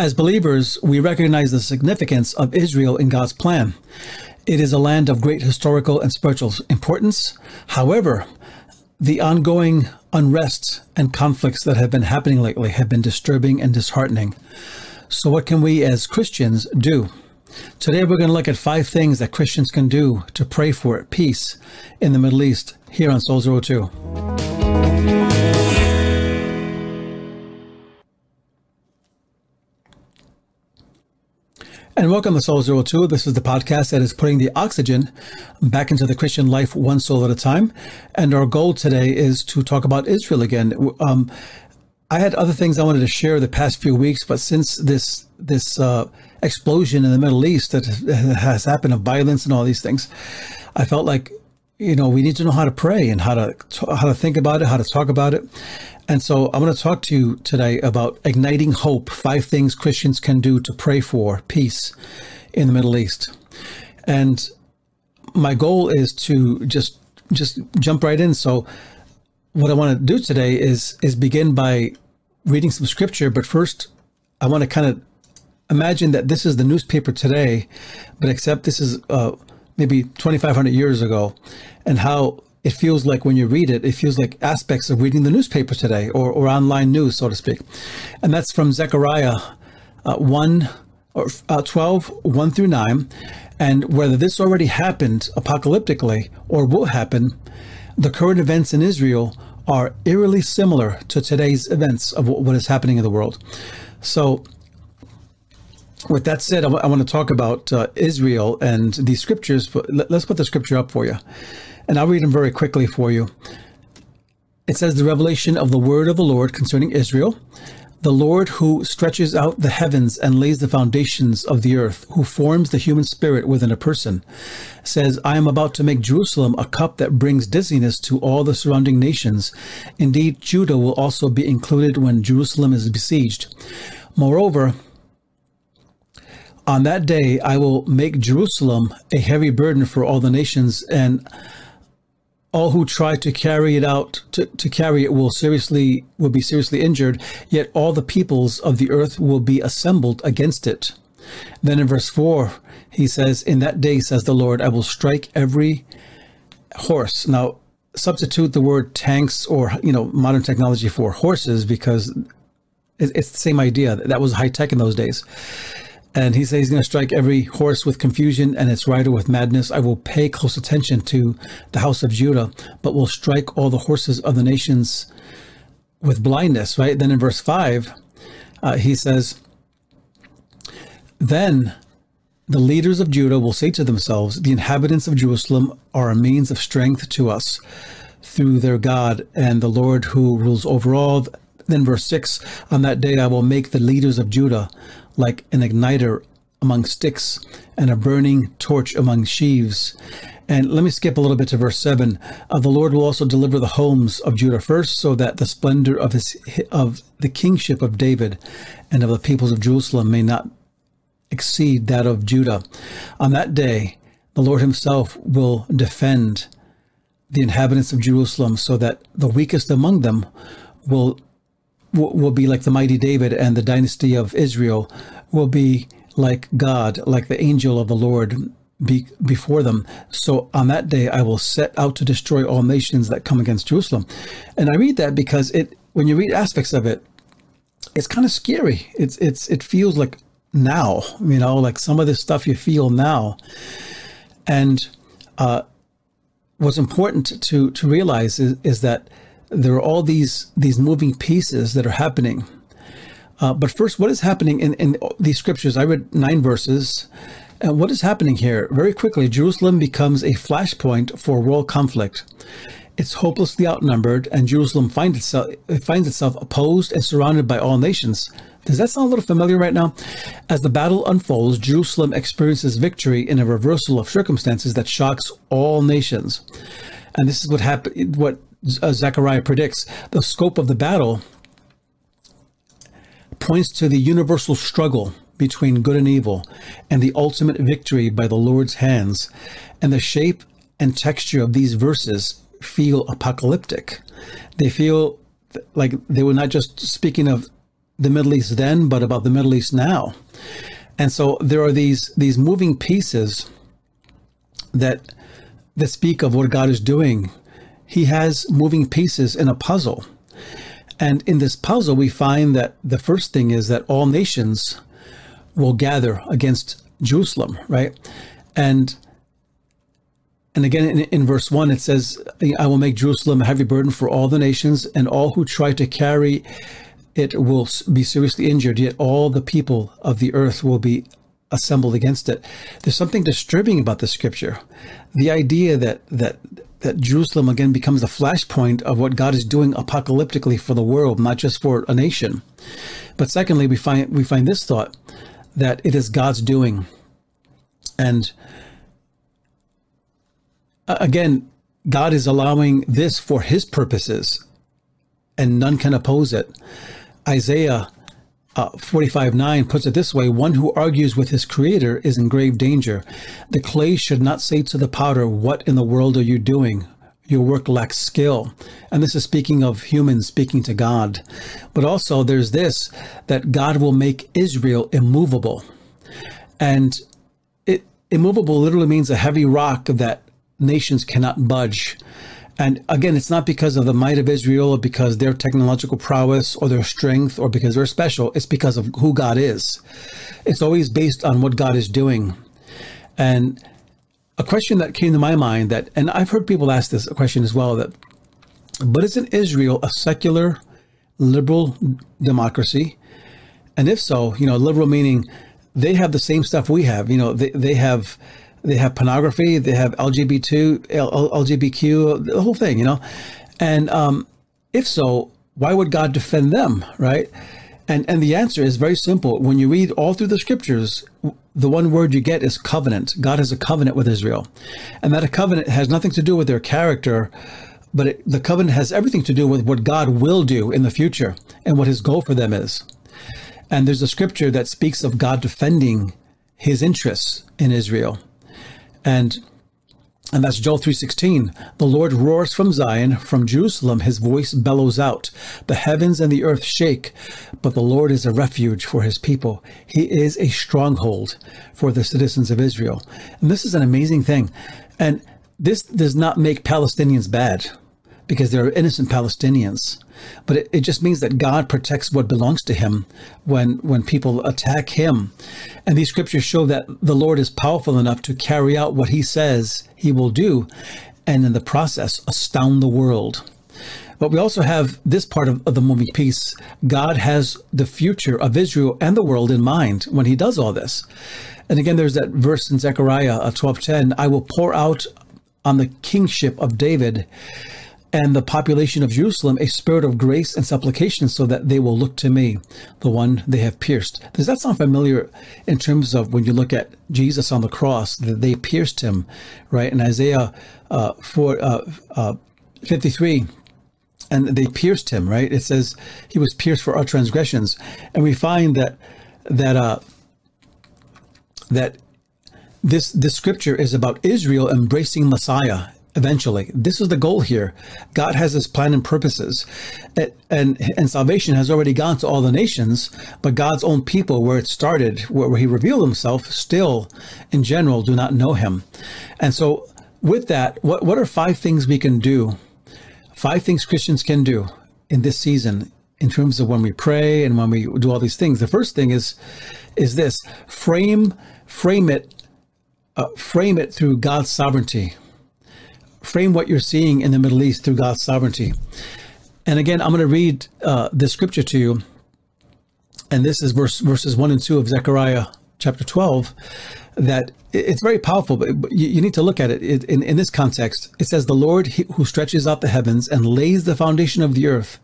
As believers, we recognize the significance of Israel in God's plan. It is a land of great historical and spiritual importance. However, the ongoing unrest and conflicts that have been happening lately have been disturbing and disheartening. So, what can we as Christians do? Today, we're going to look at five things that Christians can do to pray for peace in the Middle East here on Soul Zero Two. And welcome to Soul Zero Two. This is the podcast that is putting the oxygen back into the Christian life one soul at a time. And our goal today is to talk about Israel again. Um, I had other things I wanted to share the past few weeks, but since this this uh, explosion in the Middle East that has happened of violence and all these things, I felt like you know we need to know how to pray and how to how to think about it, how to talk about it. And so I'm going to talk to you today about igniting hope, five things Christians can do to pray for peace in the Middle East. And my goal is to just just jump right in. So what I want to do today is is begin by reading some scripture, but first I want to kind of imagine that this is the newspaper today, but except this is uh, maybe 2,500 years ago, and how it feels like when you read it, it feels like aspects of reading the newspaper today or, or online news, so to speak. And that's from Zechariah uh, 1 or uh, 12, 1 through 9. And whether this already happened apocalyptically or will happen, the current events in Israel are eerily similar to today's events of what is happening in the world. So, with that said, I, w- I want to talk about uh, Israel and these scriptures. Let's put the scripture up for you and I'll read them very quickly for you. It says, The revelation of the word of the Lord concerning Israel, the Lord who stretches out the heavens and lays the foundations of the earth, who forms the human spirit within a person, says, I am about to make Jerusalem a cup that brings dizziness to all the surrounding nations. Indeed, Judah will also be included when Jerusalem is besieged. Moreover, on that day I will make Jerusalem a heavy burden for all the nations, and all who try to carry it out to, to carry it will seriously will be seriously injured yet all the peoples of the earth will be assembled against it. Then in verse 4 he says in that day says the lord i will strike every horse. Now substitute the word tanks or you know modern technology for horses because it's the same idea. That was high tech in those days and he says he's going to strike every horse with confusion and its rider with madness. I will pay close attention to the house of Judah, but will strike all the horses of the nations with blindness, right? Then in verse 5, uh, he says, Then the leaders of Judah will say to themselves, The inhabitants of Jerusalem are a means of strength to us through their God and the Lord who rules over all. Then verse 6, On that day I will make the leaders of Judah like an igniter among sticks and a burning torch among sheaves. And let me skip a little bit to verse 7. Uh, the Lord will also deliver the homes of Judah first, so that the splendor of his of the kingship of David and of the peoples of Jerusalem may not exceed that of Judah. On that day, the Lord himself will defend the inhabitants of Jerusalem, so that the weakest among them will will be like the mighty David, and the dynasty of Israel will be like God, like the angel of the Lord be before them. So on that day, I will set out to destroy all nations that come against Jerusalem. And I read that because it, when you read aspects of it, it's kind of scary. It's it's it feels like now, you know, like some of this stuff you feel now. And uh, what's important to to realize is is that there are all these these moving pieces that are happening. Uh, but first, what is happening in, in these scriptures? I read nine verses. And what is happening here? Very quickly, Jerusalem becomes a flashpoint for world conflict. It's hopelessly outnumbered, and Jerusalem finds itself, it finds itself opposed and surrounded by all nations. Does that sound a little familiar right now? As the battle unfolds, Jerusalem experiences victory in a reversal of circumstances that shocks all nations. And this is what happened. What Uh, Zechariah predicts, the scope of the battle points to the universal struggle between good and evil and the ultimate victory by the Lord's hands. And the shape and texture of these verses feel apocalyptic. They feel like they were not just speaking of the Middle East then, but about the Middle East now. And so there are these these moving pieces that that speak of what God is doing. He has moving pieces in a puzzle. And in this puzzle, we find that the first thing is that all nations will gather against Jerusalem, right? And and again, in, in, verse 1, it says, I will make Jerusalem a heavy burden for all the nations, and all who try to carry it will be seriously injured, yet all the people of the earth will be assembled against it. There's something disturbing about the scripture. The idea that, that, that Jerusalem again becomes the flashpoint of what God is doing apocalyptically for the world, not just for a nation. But secondly, we find, we find this thought that it is God's doing. And uh, again, God is allowing this for his purposes, and none can oppose it. Isaiah uh, 45 9 puts it this way One who argues with his creator is in grave danger. The clay should not say to the powder, What in the world are you doing? Your work lacks skill. And this is speaking of humans speaking to God. But also, there's this that God will make Israel immovable. And it, immovable literally means a heavy rock that nations cannot budge. And again, it's not because of the might of Israel or because their technological prowess or their strength or because they're special. It's because of who God is. It's always based on what God is doing. And a question that came to my mind that, and I've heard people ask this question as well, that, but isn't Israel a secular, liberal democracy? And if so, you know, liberal meaning they have the same stuff we have. You know, they, they have they have pornography, they have LGBT, LGBTQ, the whole thing, you know. And um, if so, why would God defend them, right? And and the answer is very simple. When you read all through the scriptures, the one word you get is covenant. God has a covenant with Israel, and that a covenant has nothing to do with their character, but it, the covenant has everything to do with what God will do in the future and what His goal for them is. And there's a scripture that speaks of God defending His interests in Israel and and that's Joel 3:16. The Lord roars from Zion, from Jerusalem his voice bellows out. The heavens and the earth shake, but the Lord is a refuge for his people. He is a stronghold for the citizens of Israel. And this is an amazing thing. And this does not make Palestinians bad because they're innocent Palestinians. But it, it just means that God protects what belongs to him when when people attack him. And these scriptures show that the Lord is powerful enough to carry out what he says he will do and in the process astound the world. But we also have this part of, of, the moving piece. God has the future of Israel and the world in mind when he does all this. And again, there's that verse in Zechariah uh, 12:10, I will pour out on the kingship of David and the population of Jerusalem a spirit of grace and supplication so that they will look to me, the one they have pierced. Does that sound familiar in terms of when you look at Jesus on the cross, that they pierced him, right? In Isaiah uh, 4, uh, uh, 53, and they pierced him, right? It says he was pierced for our transgressions. And we find that, that, uh, that this, this scripture is about Israel embracing Messiah eventually. This is the goal here. God has his plan and purposes. And, and, and salvation has already gone to all the nations, but God's own people, where it started, where, where he revealed himself, still in general do not know him. And so with that, what, what are five things we can do? Five things Christians can do in this season in terms of when we pray and when we do all these things. The first thing is is this frame frame it uh, frame it through God's sovereignty frame what you're seeing in the Middle East through God's sovereignty. And again, I'm going to read uh, the scripture to you. And this is verse, verses 1 and 2 of Zechariah chapter 12. That it's very powerful, but you, need to look at it in, in this context. It says, The Lord who stretches out the heavens and lays the foundation of the earth,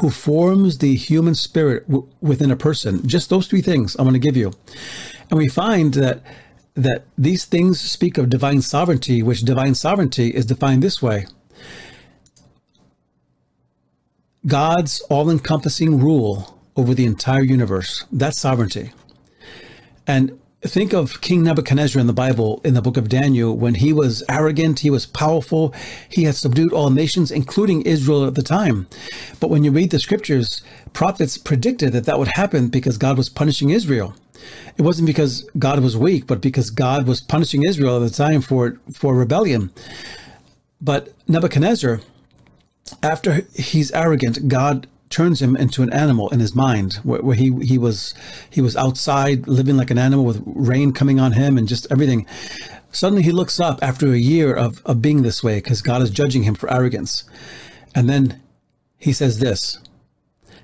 who forms the human spirit w- within a person. Just those three things I'm going to give you. And we find that that these things speak of divine sovereignty, which divine sovereignty is defined this way God's all encompassing rule over the entire universe. That's sovereignty. And think of King Nebuchadnezzar in the Bible, in the book of Daniel, when he was arrogant, he was powerful, he had subdued all nations, including Israel at the time. But when you read the scriptures, prophets predicted that that would happen because God was punishing Israel. It wasn't because God was weak, but because God was punishing Israel at the time for, for rebellion. But Nebuchadnezzar, after he's arrogant, God turns him into an animal in his mind, where, where, he he was he was outside living like an animal with rain coming on him and just everything. Suddenly he looks up after a year of, of being this way because God is judging him for arrogance. And then he says this.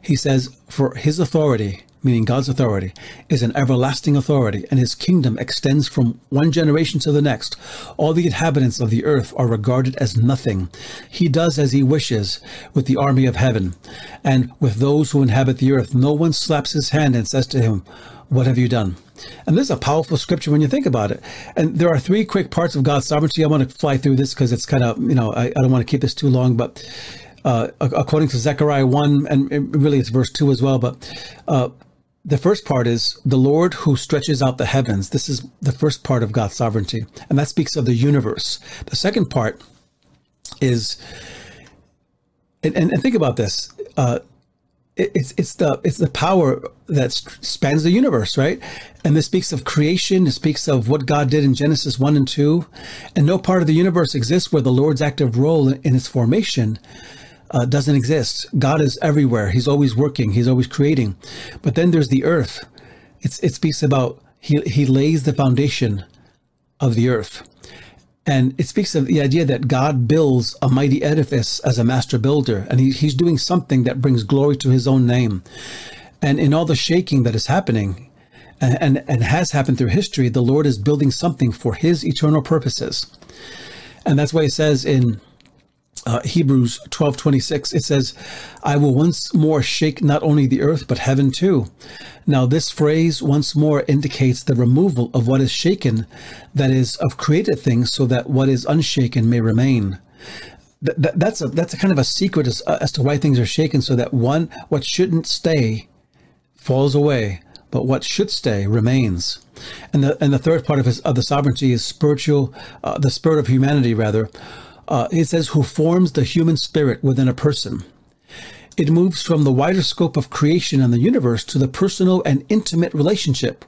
He says, For his authority meaning God's authority, is an everlasting authority, and his kingdom extends from one generation to the next. All the inhabitants of the earth are regarded as nothing. He does as he wishes with the army of heaven, and with those who inhabit the earth. No one slaps his hand and says to him, What have you done? And this is a powerful scripture when you think about it. And there are three quick parts of God's sovereignty. I want to fly through this because it's kind of, you know, I, I don't want to keep this too long, but uh, according to Zechariah 1, and really it's verse 2 as well, but uh, the first part is the Lord who stretches out the heavens. This is the first part of God's sovereignty, and that speaks of the universe. The second part is, and, and think about this. Uh, it, it's it's the it's the power that spans the universe, right? And this speaks of creation. It speaks of what God did in Genesis one and two, and no part of the universe exists where the Lord's active role in its formation uh, doesn't exist. God is everywhere. He's always working. He's always creating. But then there's the earth. It's, it speaks about he, he lays the foundation of the earth. And it speaks of the idea that God builds a mighty edifice as a master builder, and he, he's doing something that brings glory to his own name. And in all the shaking that is happening, and, and, and has happened through history, the Lord is building something for his eternal purposes. And that's why it says in uh, Hebrews 12:26 it says I will once more shake not only the earth but heaven too. Now this phrase once more indicates the removal of what is shaken that is of created things so that what is unshaken may remain. Th- th- that's a that's a kind of a secret as, uh, as to why things are shaken so that one what shouldn't stay falls away but what should stay remains. And the and the third part of his of the sovereignty is spiritual uh, the spirit of humanity rather uh, it says, who forms the human spirit within a person. It moves from the wider scope of creation and the universe to the personal and intimate relationship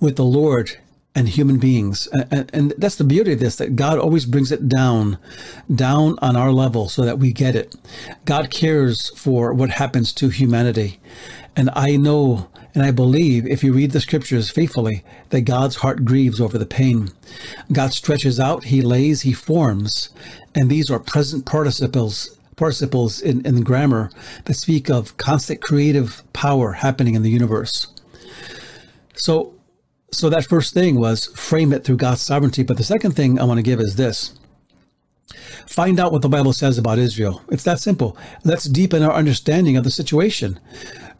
with the Lord and human beings. And, and, that's the beauty of this, that God always brings it down, down on our level so that we get it. God cares for what happens to humanity. And I know and I believe, if you read the scriptures faithfully, that God's heart grieves over the pain. God stretches out, He lays, He forms. And these are present participles participles in, in grammar that speak of constant creative power happening in the universe. So so that first thing was frame it through God's sovereignty. But the second thing I want to give is this. Find out what the Bible says about Israel. It's that simple. Let's deepen our understanding of the situation.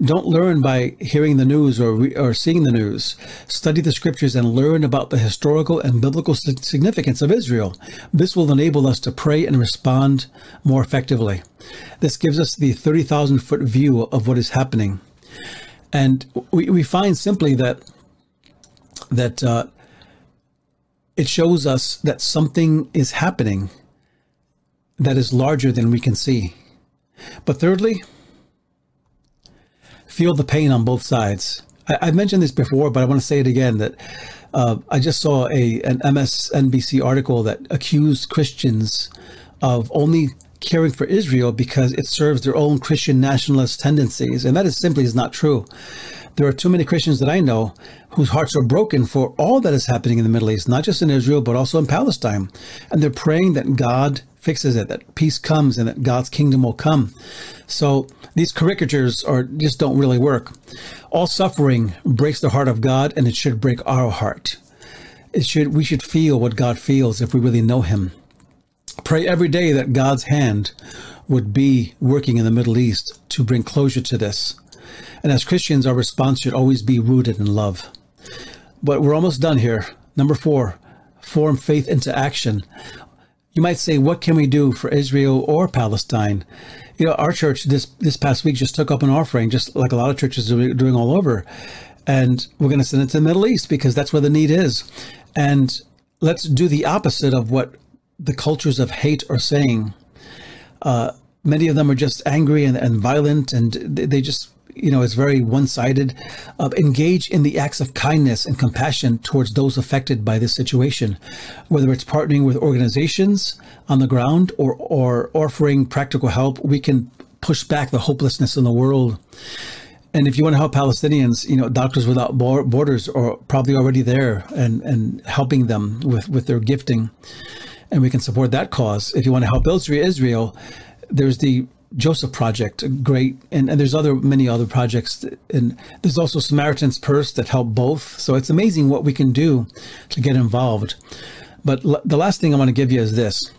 Don't learn by hearing the news or, re- or seeing the news. Study the scriptures and learn about the historical and biblical significance of Israel. This will enable us to pray and respond more effectively. This gives us the 30,000 foot view of what is happening. And we, we find simply that, that uh, it shows us that something is happening that is larger than we can see. But thirdly, feel the pain on both sides. I, have mentioned this before, but I want to say it again that uh, I just saw a an MSNBC article that accused Christians of only caring for Israel because it serves their own Christian nationalist tendencies, and that is simply is not true. There are too many Christians that I know whose hearts are broken for all that is happening in the Middle East, not just in Israel, but also in Palestine. And they're praying that God fixes it, that peace comes and that God's kingdom will come. So these caricatures are just don't really work. All suffering breaks the heart of God and it should break our heart. It should we should feel what God feels if we really know him. Pray every day that God's hand would be working in the Middle East to bring closure to this. And as Christians, our response should always be rooted in love. But we're almost done here. Number four, form faith into action. You might say, what can we do for Israel or Palestine? You know, our church this this past week just took up an offering, just like a lot of churches are doing all over. and we're going to send it to the Middle East because that's where the need is. And let's do the opposite of what the cultures of hate are saying. Uh, many of them are just angry and, and violent, and they just you know, it's very one sided. Uh, engage in the acts of kindness and compassion towards those affected by this situation, whether it's partnering with organizations on the ground or, or offering practical help. We can push back the hopelessness in the world. And if you want to help Palestinians, you know, Doctors Without Borders are probably already there and, and helping them with, with their gifting. And we can support that cause. If you want to help Israel, there's the Joseph Project, great, and, and there's other many other projects, and there's also Samaritan's Purse that help both. So it's amazing what we can do to get involved. But l- the last thing I want to give you is this: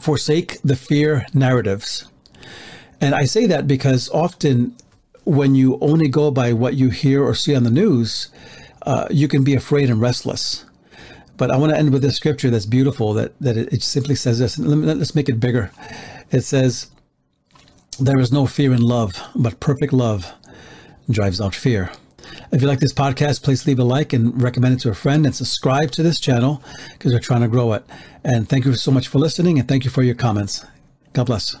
forsake the fear narratives. And I say that because often when you only go by what you hear or see on the news, uh, you can be afraid and restless. But I want to end with this scripture that's beautiful. That that it, it simply says this. Let, let's make it bigger. It says there is no fear in love, but perfect love drives out fear. If you like this podcast, please leave a like and recommend it to a friend and subscribe to this channel because we're trying to grow it. And thank you so much for listening and thank you for your comments. God bless.